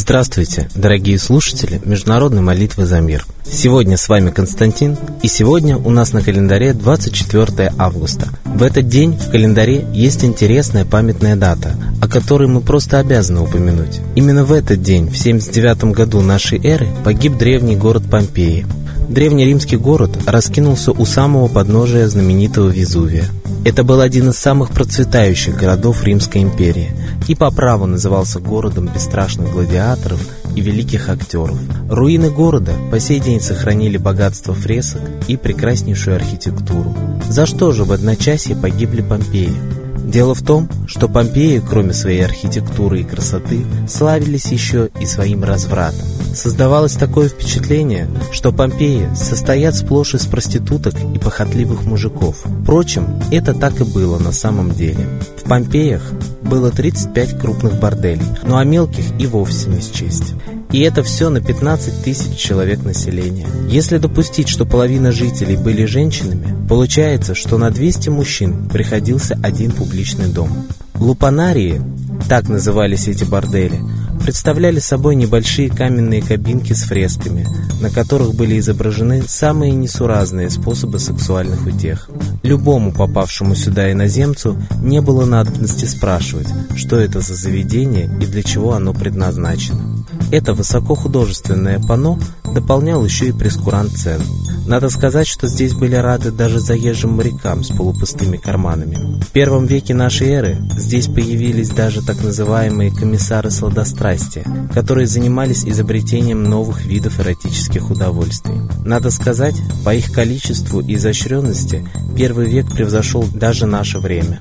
Здравствуйте, дорогие слушатели Международной молитвы за мир. Сегодня с вами Константин, и сегодня у нас на календаре 24 августа. В этот день в календаре есть интересная памятная дата, о которой мы просто обязаны упомянуть. Именно в этот день, в 79 году нашей эры, погиб древний город Помпеи. Древнеримский город раскинулся у самого подножия знаменитого Везувия. Это был один из самых процветающих городов Римской империи и по праву назывался городом бесстрашных гладиаторов и великих актеров. Руины города по сей день сохранили богатство фресок и прекраснейшую архитектуру. За что же в одночасье погибли Помпеи? Дело в том, что Помпеи, кроме своей архитектуры и красоты, славились еще и своим развратом. Создавалось такое впечатление, что Помпеи состоят сплошь из проституток и похотливых мужиков. Впрочем, это так и было на самом деле. В Помпеях было 35 крупных борделей, ну а мелких и вовсе не счесть. И это все на 15 тысяч человек населения. Если допустить, что половина жителей были женщинами, получается, что на 200 мужчин приходился один публичный дом. Лупанарии, так назывались эти бордели, представляли собой небольшие каменные кабинки с фресками, на которых были изображены самые несуразные способы сексуальных утех. Любому попавшему сюда иноземцу не было надобности спрашивать, что это за заведение и для чего оно предназначено. Это высокохудожественное панно дополнял еще и прескурант цен. Надо сказать, что здесь были рады даже заезжим морякам с полупустыми карманами. В первом веке нашей эры здесь появились даже так называемые комиссары сладострастия, которые занимались изобретением новых видов эротических удовольствий. Надо сказать, по их количеству и изощренности первый век превзошел даже наше время.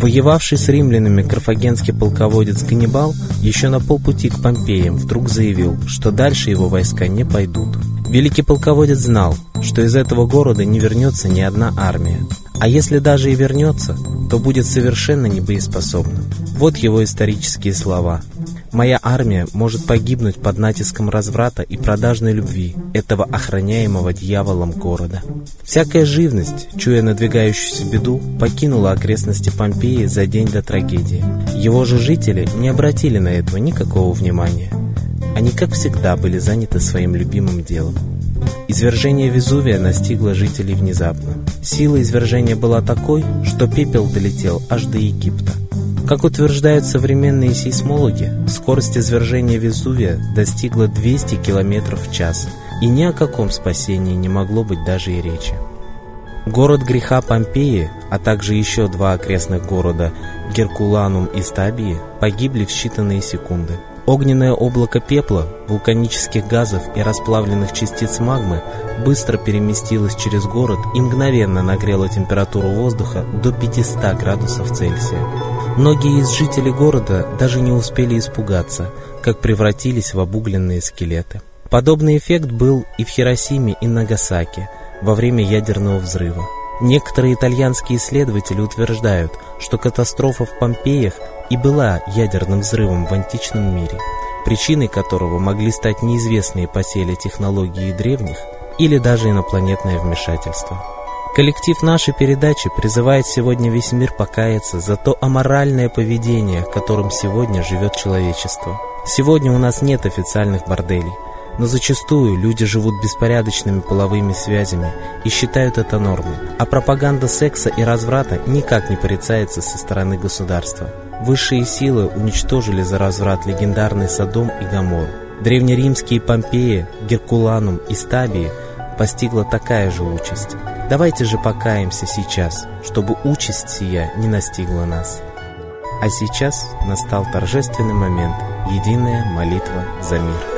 Воевавший с римлянами карфагенский полководец Ганнибал еще на полпути к Помпеям вдруг заявил, что дальше его войска не пойдут. Великий полководец знал, что из этого города не вернется ни одна армия. А если даже и вернется, то будет совершенно небоеспособным. Вот его исторические слова. Моя армия может погибнуть под натиском разврата и продажной любви этого охраняемого дьяволом города. Всякая живность, чуя надвигающуюся беду, покинула окрестности Помпеи за день до трагедии. Его же жители не обратили на этого никакого внимания. Они, как всегда, были заняты своим любимым делом. Извержение Везувия настигло жителей внезапно. Сила извержения была такой, что пепел долетел аж до Египта. Как утверждают современные сейсмологи, скорость извержения Везувия достигла 200 км в час, и ни о каком спасении не могло быть даже и речи. Город греха Помпеи, а также еще два окрестных города Геркуланум и Стабии погибли в считанные секунды. Огненное облако пепла, вулканических газов и расплавленных частиц магмы быстро переместилось через город и мгновенно нагрело температуру воздуха до 500 градусов Цельсия. Многие из жителей города даже не успели испугаться, как превратились в обугленные скелеты. Подобный эффект был и в Хиросиме и Нагасаки во время ядерного взрыва. Некоторые итальянские исследователи утверждают, что катастрофа в Помпеях и была ядерным взрывом в античном мире, причиной которого могли стать неизвестные по силе технологии древних или даже инопланетное вмешательство. Коллектив нашей передачи призывает сегодня весь мир покаяться за то аморальное поведение, которым сегодня живет человечество. Сегодня у нас нет официальных борделей, но зачастую люди живут беспорядочными половыми связями и считают это нормой, а пропаганда секса и разврата никак не порицается со стороны государства. Высшие силы уничтожили за разврат легендарный Содом и Гоморру. Древнеримские Помпеи, Геркуланум и Стабии постигла такая же участь. Давайте же покаемся сейчас, чтобы участь сия не настигла нас. А сейчас настал торжественный момент, единая молитва за мир.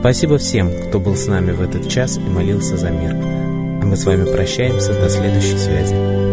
Спасибо всем, кто был с нами в этот час и молился за мир. А мы с вами прощаемся до следующей связи.